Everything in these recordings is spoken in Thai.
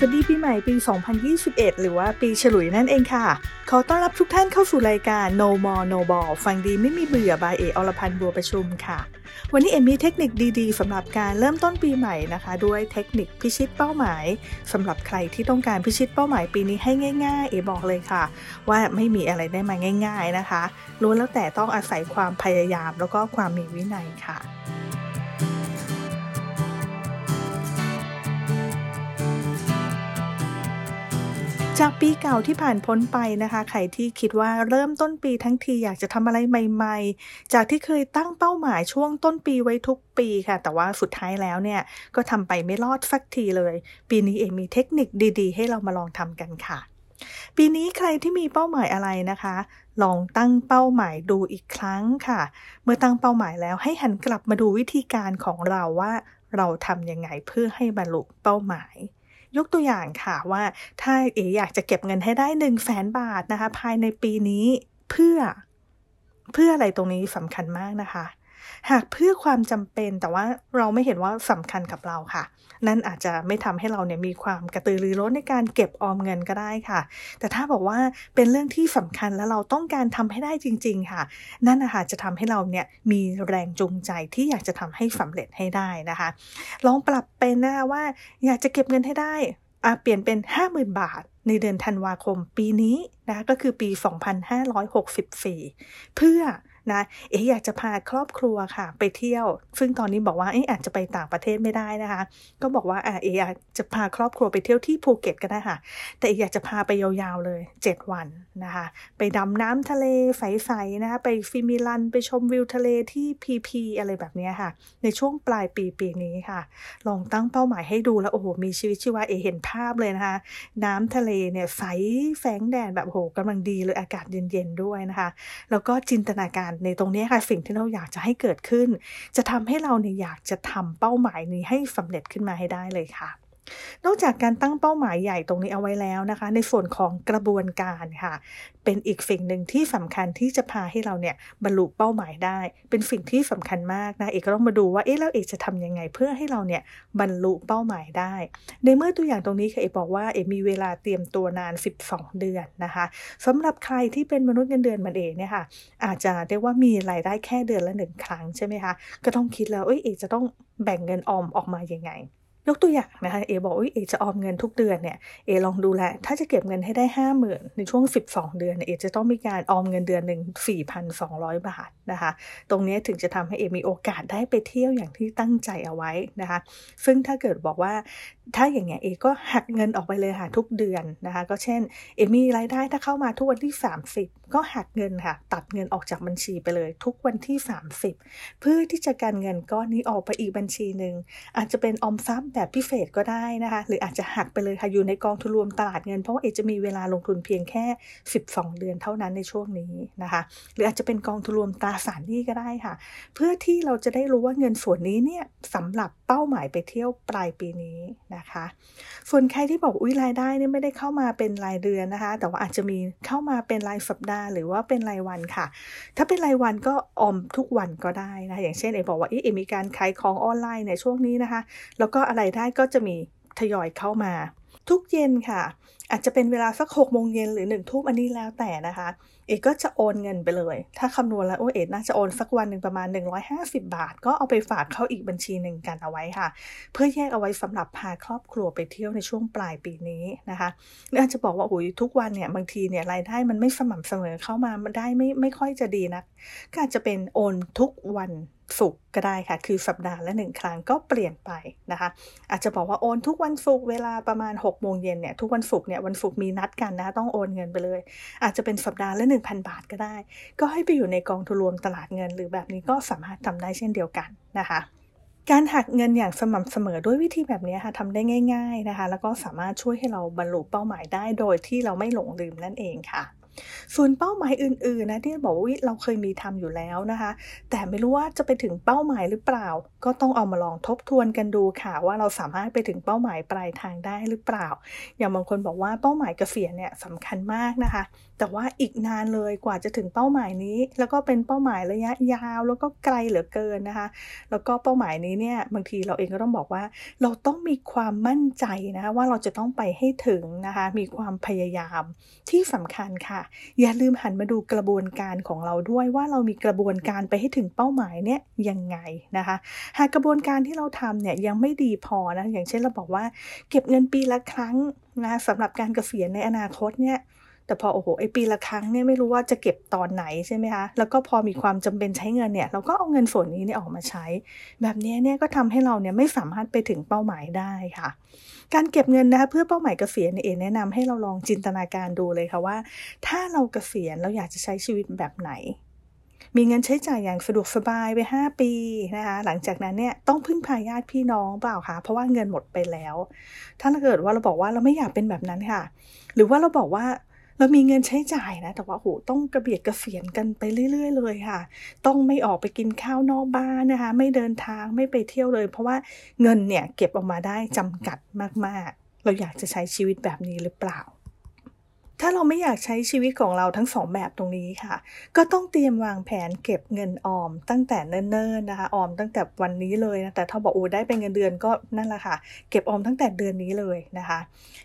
สวัสดีปีใหม่ปี 2021 หรือว่าปีฉลุยนั่นเองค่ะ ขอต้อนรับทุกท่านเข้าสู่รายการ No More No Ball ฟังดีไม่มีเบื่อบายเออรพันธ์บัวประชุมค่ะ วันนี้เอ็มมีเทคนิคดีๆสำหรับการเริ่มต้นปีใหม่นะคะ ด้วยเทคนิคพิชิตเป้าหมายสำหรับใครที่ต้องการพิชิตเป้าหมายปีนี้ให้ง่าย ๆ เอบอกเลยค่ะ ว่าไม่มีอะไรได้มาง่าย ๆนะคะล้วนแล้วแต่ต้องอาศัยความพยายามแล้วก็ความมีวินัยค่ะ จากปีเก่าที่ผ่านพ้นไปนะคะ ใครที่คิดว่าเริ่มต้นปีทั้งทีอยากจะทำอะไรใหม่ ๆ จากที่เคยตั้งเป้าหมายช่วงต้นปีไว้ทุกปีค่ะ แต่ว่าสุดท้ายแล้วเนี่ย ก็ทำไปไม่รอดสักทีเลย ปีนี้เองมีเทคนิคดีๆ ให้เรามาลองทำกันค่ะ ปีนี้ใครที่มีเป้าหมายอะไรนะคะ ลองตั้งเป้าหมายดูอีกครั้งค่ะ เมื่อตั้งเป้าหมายแล้วให้หันกลับมาดูวิธีการของเราว่า เราทำยังไงเพื่อให้บรรลุเป้าหมาย ยกตัวอย่างค่ะว่าถ้าเออยากจะเก็บเงินให้ได้หนึ่งแสนบาทนะคะ ภายในปีนี้เพื่อเพื่ออะไรตรงนี้สำคัญมากนะคะ หากเพื่อความจำเป็นแต่ว่าเราไม่เห็นว่าสำคัญกับเราค่ะ นั่นอาจจะไม่ทำให้เราเนี่ยมีความกระตือรือร้นในการเก็บออมเงินก็ได้ค่ะ แต่ถ้าบอกว่าเป็นเรื่องที่สำคัญแล้วเราต้องการทำให้ได้จริง ๆ ค่ะ นั่นนะคะจะทำให้เราเนี่ยมีแรงจูงใจที่อยากจะทำให้สำเร็จให้ได้นะคะ ลองปรับเป็นนะคะว่าอยากจะเก็บเงินให้ได้เปลี่ยนเป็น 50,000 บาทในเดือนธันวาคมปีนี้นะคะก็คือปี 2564 เพื่อ นะเอ๋อยากจะพาครอบครัวค่ะ ไปเที่ยว ซึ่งตอนนี้บอกว่าเอ๊อาจจะไปต่างประเทศไม่ได้นะคะ ก็บอกว่าอะเอ๋อยากจะพาครอบครัวไปเที่ยวที่ภูเก็ตก็ได้ค่ะ แต่เอ๋อยากจะพาไปยาวๆเลย 7 วันนะคะ ไปดำน้ำทะเลใสๆนะคะไปฟิมิลันไปชมวิวทะเลที่พีพีอะไรแบบนี้ค่ะ ในช่วงปลายปีปีนี้ค่ะ ลองตั้งเป้าหมายให้ดูแล้วโอ้โหมีชีวิตชีวาเอเห็นภาพเลยนะคะ น้ำทะเลเนี่ยใสแสงแดดแบบโอ้โหกำลังดีเลยอากาศเย็นๆด้วยนะคะ แล้วก็จินตนาการในตรงนี้ค่ะสิ่งที่เราอยากจะให้เกิดขึ้น จะทำให้เราเนี่ยอยากจะทำเป้าหมายนี้ให้สำเร็จขึ้นมาให้ได้เลยค่ะ นอกจากการตั้งเป้าหมายใหญ่ตรงนี้เอาไว้แล้วนะคะ ในส่วนของกระบวนการค่ะ เป็นอีกสิ่งหนึ่งที่สำคัญที่จะพาให้เราเนี่ยบรรลุเป้าหมายได้ เป็นสิ่งที่สำคัญมากนะเอกก็ต้องมาดูว่าเอ๊ะแล้วเอกจะทํำยังไงเพื่อให้เราเนี่ยบรรลุเป้าหมายได้ ในเมื่อตัวอย่างตรงนี้ค่ะเอกบอกว่าเอกมีเวลาเตรียมตัวนาน 12 เดือนนะคะสำหรับใครที่เป็นมนุษย์เงินเดือนมันเองเนี่ยค่ะอาจจะเรียกว่ามีรายได้แค่เดือนละหนึ่งครั้งใช่ไหมคะก็ต้องคิดแล้วเอ้ยเอกจะต้องแบ่งเงินออมออกมายังไง ยกตัวอย่างนะคะเอบอกว่าเอจะออมเงินทุกเดือนเนี่ยเอลองดูแลถ้าจะเก็บเงินให้ได้ห้าหมื่นในช่วง 12 เดือนเอจะต้องมีการออมเงินเดือนหนึ่ง4,200 บาทนะคะตรงนี้ถึงจะทำให้เอมีโอกาสได้ไปเที่ยวอย่างที่ตั้งใจเอาไว้นะคะซึ่งถ้าเกิดบอกว่า ถ้าอย่างเงี้ยเอก็หักเงินออกไปเลยค่ะทุกเดือนนะคะก็เช่นเอมีรายได้ถ้าเข้ามาทุกวันที่ 30 ก็หักเงินค่ะ ตัดเงินออกจากบัญชีไปเลย ทุกวันที่ 30 เพื่อที่จะการเงินก้อนนี้ออกไปอีกบัญชีหนึ่งอาจจะเป็นออมทรัพย์แบบพิเศษก็ได้นะคะ หรืออาจจะหักไปเลยค่ะอยู่ในกองทุนรวมตลาดเงินเพราะว่าเอจะมีเวลาลงทุนเพียงแค่ 12 เดือนเท่านั้นในช่วงนี้นะคะ หรืออาจจะเป็นกองทุนรวมตราสารหนี้ก็ได้ค่ะ เพื่อที่เราจะได้รู้ว่าเงินส่วนนี้เนี่ยสำหรับเป้าหมายไปเที่ยวปลายปีนี้นะคะ ส่วนใครที่บอกอุ้ยรายได้เนี่ยไม่ได้เข้ามาเป็นรายเดือนนะคะ แต่ว่าอาจจะมีเข้ามาเป็นรายสัปดาห์ หรือว่าเป็นรายวันค่ะ ถ้าเป็นรายวันก็ออมทุกวันก็ได้นะอย่างเช่นเอบอกว่าเอมีการขายของออนไลน์ในช่วงนี้นะคะ แล้วก็อะไรได้ก็จะมีทยอยเข้ามาทุกเย็นค่ะ อาจจะเป็นเวลาสักหกโมงเย็นหรือหนึ่งทุ่มอันนี้แล้วแต่นะคะ เอก็จะโอนเงินไปเลย ถ้าคำนวณแล้วโอ้เอกน่าจะโอนสักวันหนึ่งประมาณ 150 บาท ก็เอาไปฝากเข้าอีกบัญชีหนึ่งกันเอาไว้ค่ะ เพื่อแยกเอาไว้สำหรับพาครอบครัวไปเที่ยวในช่วงปลายปีนี้นะคะหรือาจจะบอกว่าโอ้ยทุกวันเนี่ยบางทีเนี่ยรายได้มันไม่สม่ำเสมอเข้ามามันได้ไม่ไม่ค่อยจะดีนะก็อาจจะเป็นโอนทุกวัน ศุกร์ก็ได้ค่ะ คือสัปดาห์ละหนึ่งครั้งก็เปลี่ยนไปนะคะ อาจจะบอกว่าโอนทุกวันศุกร์เวลาประมาณ6กโมงเย็นเนี่ยทุกวันศุกร์เนี่ยวันศุกร์มีนัดกันนะต้องโอนเงินไปเลย อาจจะเป็นสัปดาห์ละ 1,000 บาทก็ได้ ก็ให้ไปอยู่ในกองทุนรวมตลาดเงิน หรือแบบนี้ก็สามารถทำได้เช่นเดียวกันนะคะการหักเงินอย่างสม่ำเสมอด้วยวิธีแบบนี้ค่ะทำได้ง่าย ๆนะคะ แล้วก็สามารถช่วยให้เราบรรลุเป้าหมายได้โดยที่เราไม่หลงลืมนั่นเองค่ะ ส่วนเป้าหมายอื่นๆนะที่บอกว่าเราเคยมีทำอยู่แล้วนะคะ แต่ไม่รู้ว่าจะไปถึงเป้าหมายหรือเปล่า ก็ต้องเอามาลองทบทวนกันดูค่ะ ว่าเราสามารถไปถึงเป้าหมายปลายทางได้หรือเปล่า อย่างบางคนบอกว่าเป้าหมายเกษียณเนี่ยสำคัญมากนะคะ แต่ว่าอีกนานเลยกว่าจะถึงเป้าหมายนี้ แล้วก็เป็นเป้าหมายระยะยาวแล้วก็ไกลเหลือเกินนะคะ แล้วก็เป้าหมายนี้เนี่ยบางทีเราเองก็ต้องบอกว่า เราต้องมีความมั่นใจนะคะว่าเราจะต้องไปให้ถึงนะคะมีความพยายามที่สำคัญค่ะ อย่าลืมหันมาดูกระบวนการของเราด้วยว่าเรามีกระบวนการไปให้ถึงเป้าหมายเนี่ยยังไงนะคะ หากกระบวนการที่เราทำเนี่ยยังไม่ดีพอนะอย่างเช่นเราบอกว่า เก็บเงินปีละครั้งนะสำหรับการเกษียณในอนาคตเนี่ย แต่พอโอ้โหไอปีละครั้งเนี่ยไม่รู้ว่าจะเก็บตอนไหนใช่ไหมคะแล้วก็พอมีความจำเป็นใช้เงินเนี่ยเราก็เอาเงินส่วนนี้เนี่ยออกมาใช้ แบบนี้เนี่ยก็ทำให้เราเนี่ยไม่สามารถไปถึงเป้าหมายได้ค่ะการเก็บเงินนะคะเพื่อเป้าหมายเกษียณเองแนะนำให้เราลองจินตนาการดูเลยค่ะว่า ถ้าเราเกษียณเราอยากจะใช้ชีวิตแบบไหน มีเงินใช้จ่ายอย่างสะดวกสบายไป 5 ปีนะคะหลังจากนั้นเนี่ยต้องพึ่งพาญาติพี่น้องเปล่าคะเพราะว่าเงินหมดไปแล้ว ถ้าเกิดว่าเราบอกว่าเราไม่อยากเป็นแบบนั้นค่ะ หรือว่าเราบอกว่า เรามีเงินใช้จ่ายนะ แต่ว่าโหต้องกระเบียดกระเสียนกันไปเรื่อย ๆ เลยค่ะ ต้องไม่ออกไปกินข้าวนอกบ้านนะคะ ไม่เดินทางไม่ไปเที่ยวเลย เพราะว่าเงินเนี่ยเก็บออกมาได้จำกัดมากๆ เราอยากจะใช้ชีวิตแบบนี้หรือเปล่า ถ้าเราไม่อยากใช้ชีวิตของเราทั้งสองแบบตรงนี้ค่ะ ก็ต้องเตรียมวางแผนเก็บเงินออม ตั้งแต่เนิ่นๆนะคะ ออมตั้งแต่วันนี้เลยนะ แต่ถ้าบอกโอ้ได้เป็นเงินเดือนก็นั่นแหละค่ะ เก็บออมตั้งแต่เดือนนี้เลยนะคะ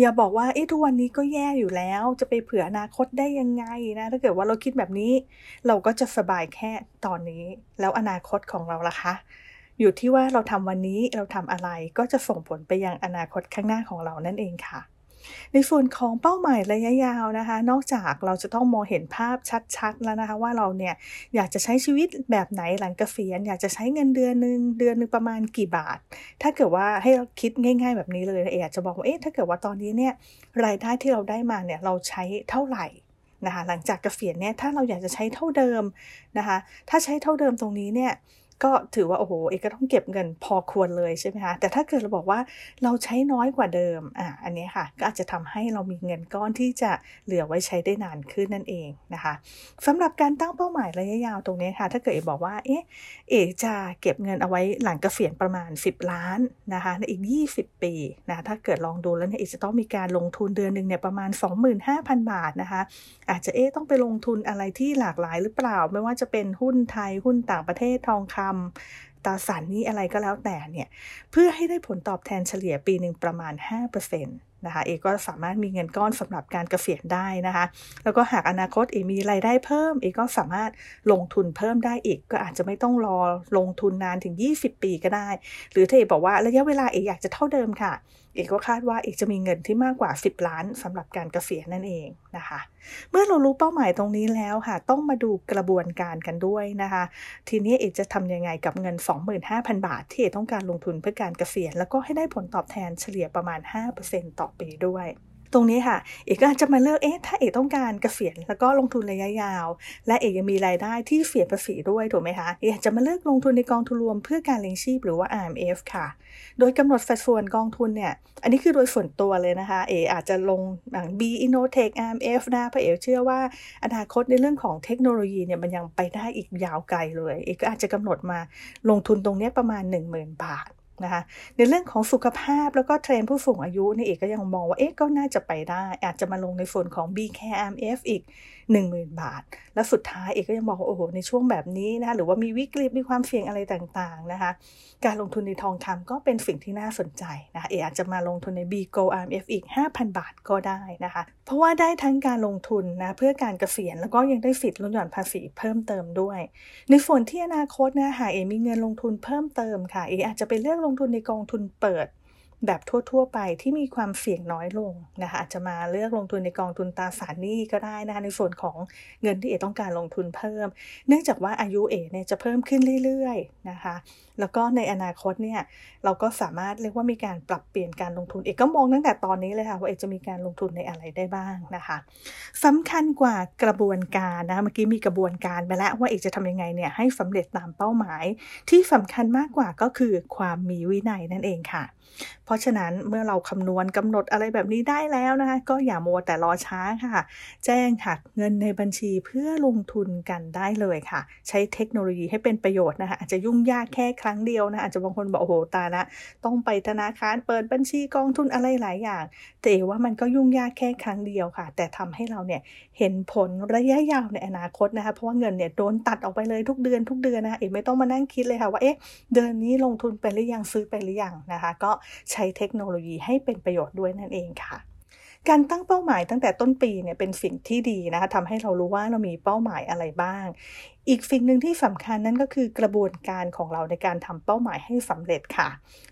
อย่าบอกว่าเอ๊ะทุกวันนี้ก็แย่อยู่แล้ว จะไปเผื่ออนาคตได้ยังไงนะ ถ้าเกิดว่าเราคิดแบบนี้ เราก็จะสบายแค่ตอนนี้ แล้วอนาคตของเราล่ะคะ อยู่ที่ว่าเราทำวันนี้เราทำอะไรก็จะส่งผลไปยังอนาคตข้างหน้าของเรานั่นเองค่ะ ในส่วนของเป้าหมายระยะยาวนะคะ นอกจากเราจะต้องมองเห็นภาพชัดๆแล้วนะคะว่าเราเนี่ยอยากจะใช้ชีวิตแบบไหนหลังเกษียณอยากจะใช้เงินเดือนหนึ่งเดือนหนึ่งประมาณกี่บาท ถ้าเกิดว่าให้เราคิดง่าย ๆ แบบนี้เลยเออาจะบอกว่าเอ๊ะถ้าเกิดว่าตอนนี้เนี่ยรายได้ที่เราได้มาเนี่ยเราใช้เท่าไหร่นะคะหลังจากเกษียณเนี่ยถ้าเราอยากจะใช้เท่าเดิมนะคะถ้าใช้เท่าเดิมตรงนี้เนี่ย ก็ถือว่าโอ้โหเอกก็ต้องเก็บเงินพอควรเลยใช่ไหมคะแต่ถ้าเกิดเราบอกว่าเราใช้น้อยกว่าเดิมอะอันนี้ค่ะก็อาจจะทำให้เรามีเงินก้อนที่จะเหลือไว้ใช้ได้นานขึ้นนั่นเองนะคะสำหรับการตั้งเป้าหมายระยะยาวตรงนี้ค่ะ ถ้าเกิดเอกบอกว่าเอ๊ะเอกจะเก็บเงินเอาไว้หลังเกษียณประมาณ 10 ล้านนะคะในอีก 20 ปีนะถ้าเกิดลองดูแล้วเนี่ยเอกจะต้องมีการลงทุนเดือนหนึ่งเนี่ยประมาณ 25,000 บาทนะคะอาจจะเอ๊ะต้องไปลงทุนอะไรที่หลากหลายหรือเปล่า ไม่ว่าจะเป็นหุ้นไทยหุ้นต่างประเทศทองคำตราสารนี้อะไรก็แล้วแต่เนี่ยเพื่อให้ได้ผลตอบแทนเฉลี่ยปีหนึ่งประมาณ 5%นะคะเอก็สามารถมีเงินก้อนสำหรับการเกษียณได้นะคะ แล้วก็หากอนาคตเอมีรายได้เพิ่มเอก็สามารถลงทุนเพิ่มได้อีก ก็อาจจะไม่ต้องรอลงทุนนานถึง 20 ปีก็ได้ หรือถ้าเอบอกว่าระยะเวลาเออยากจะเท่าเดิมค่ะ เอกก็คาดว่าเอกจะมีเงินที่มากกว่า 10 ล้านสำหรับการเกษียณนั่นเองนะคะ เมื่อเรารู้เป้าหมายตรงนี้แล้วค่ะ ต้องมาดูกระบวนการกันด้วยนะคะ ทีนี้เอกจะทำยังไงกับเงิน 25,000 บาท ที่เอกต้องการลงทุนเพื่อการเกษียณแล้วก็ให้ได้ผลตอบแทนเฉลี่ยประมาณ 5%ต่อปีด้วย ตรงนี้ค่ะ เอกก็จะมาเลือกเอ๊ะถ้าเอกต้องการเกษียณแล้วก็ลงทุนระยะยาว และเอกยังมีรายได้ที่เสียภาษีด้วยถูกไหมคะเอกจะมาเลือกลงทุนในกองทุนรวมเพื่อการเลี้ยงชีพหรือว่า RMF ค่ะ โดยกำหนดสัดส่วนกองทุนเนี่ย อันนี้คือโดยส่วนตัวเลยนะคะ เอกอาจจะลงอย่าง B Innotech RMF นะเพราะเอกเชื่อว่าอนาคตในเรื่องของเทคโนโลยีเนี่ยมันยังไปได้อีกยาวไกลเลย เอกก็อาจจะกำหนดมาลงทุนตรงนี้ประมาณ 10,000 บาท นะคะในเรื่องของสุขภาพแล้วก็เทรนผู้สูงอายุนี่เอกก็ยังมองว่าเอ๊ะก็น่าจะไปได้ อาจจะมาลงในส่วนของ b c a r m f อีก 10,000 บาท แล้วสุดท้ายเอกก็ยังมองว่าโอ้โหในช่วงแบบนี้นะคะหรือว่ามีวิกฤตมีความเสี่ยงอะไรต่างๆนะคะการลงทุนในทองคำก็เป็นสิ่งที่น่าสนใจนะคะเอกอาจจะมาลงทุนใน b g o RMF อีก 5,000 บาทก็ได้นะคะ เพราะว่าได้ทั้งการลงทุนนะเพื่อการเกษียณแล้วก็ยังได้สิทธิ์ลดหย่อนภาษีเพิ่มเติมด้วย ในส่วนที่อนาคตนะหากเอมีเงินลงทุนเพิ่มเติมค่ะเออาจจะไปเลือกลงทุนในกองทุนเปิด แบบทั่ว ๆ ไปที่มีความเสี่ยงน้อยลงนะคะอาจจะมาเลือกลงทุนในกองทุนตราสารหนี้ก็ได้นะคะในส่วนของเงินที่เอต้องการลงทุนเพิ่ม เนื่องจากว่าอายุเอเนี่ยจะเพิ่มขึ้นเรื่อยๆนะคะ แล้วก็ในอนาคตเนี่ยเราก็สามารถเรียกว่ามีการปรับเปลี่ยนการลงทุนเอกก็มองตั้งแต่ตอนนี้เลยค่ะว่าเอกจะมีการลงทุนในอะไรได้บ้างนะคะสำคัญกว่ากระบวนการนะเมื่อกี้มีกระบวนการไปแล้วว่าเอกจะทำยังไงเนี่ยให้สำเร็จตามเป้าหมาย ที่สำคัญมากกว่าก็คือความมีวินัยนั่นเองค่ะเพราะฉะนั้นเมื่อเราคำนวณกำหนดอะไรแบบนี้ได้แล้วนะคะก็อย่ามัวแต่รอช้าค่ะ แจ้งหักเงินในบัญชีเพื่อลงทุนกันได้เลยค่ะ ใช้เทคโนโลยีให้เป็นประโยชน์นะคะอาจจะยุ่งยากแค่ครั้งเดียวนะอาจจะบางคนบอกโอ้โหตาละต้องไปธนาคารเปิดบัญชีกองทุนอะไรหลายอย่าง แต่ว่ามันก็ยุ่งยากแค่ครั้งเดียวค่ะ แต่ทำให้เราเนี่ยเห็นผลระยะยาวในอนาคตนะคะเพราะว่าเงินเนี่ยโดนตัดออกไปเลยทุกเดือนทุกเดือนนะเอ๋ไม่ต้องมานั่งคิดเลยค่ะว่าเอ๊ะเดือนนี้ลงทุนไปหรือยังซื้อไปหรือยังนะคะ ก็ใช้เทคโนโลยีให้เป็นประโยชน์ด้วยนั่นเองค่ะ การตั้งเป้าหมายตั้งแต่ต้นปีเนี่ยเป็นสิ่งที่ดีนะคะทำให้เรารู้ว่าเรามีเป้าหมายอะไรบ้าง อีกสิ่งหนึ่งที่สำคัญนั่นก็คือกระบวนการของเราในการทำเป้าหมายให้สำเร็จค่ะ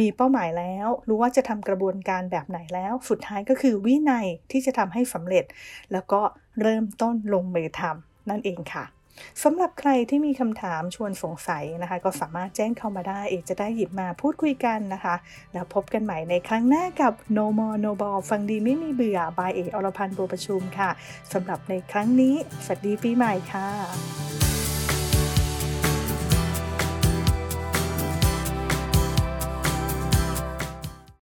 มีเป้าหมายแล้ว รู้ว่าจะทำกระบวนการแบบไหนแล้ว สุดท้ายก็คือวินัยที่จะทำให้สำเร็จ แล้วก็เริ่มต้นลงมือทำนั่นเองค่ะ สำหรับใครที่มีคำถามชวนสงสัยนะคะ ก็สามารถแจ้งเข้ามาได้เอกจะได้หยิบมาพูดคุยกันนะคะ แล้วพบกันใหม่ในครั้งหน้ากับ No More No Ball ฟังดีไม่มีเบื่อบายเอกอรพันธ์บัวประชุมค่ะสำหรับในครั้งนี้สวัสดีปีใหม่ค่ะ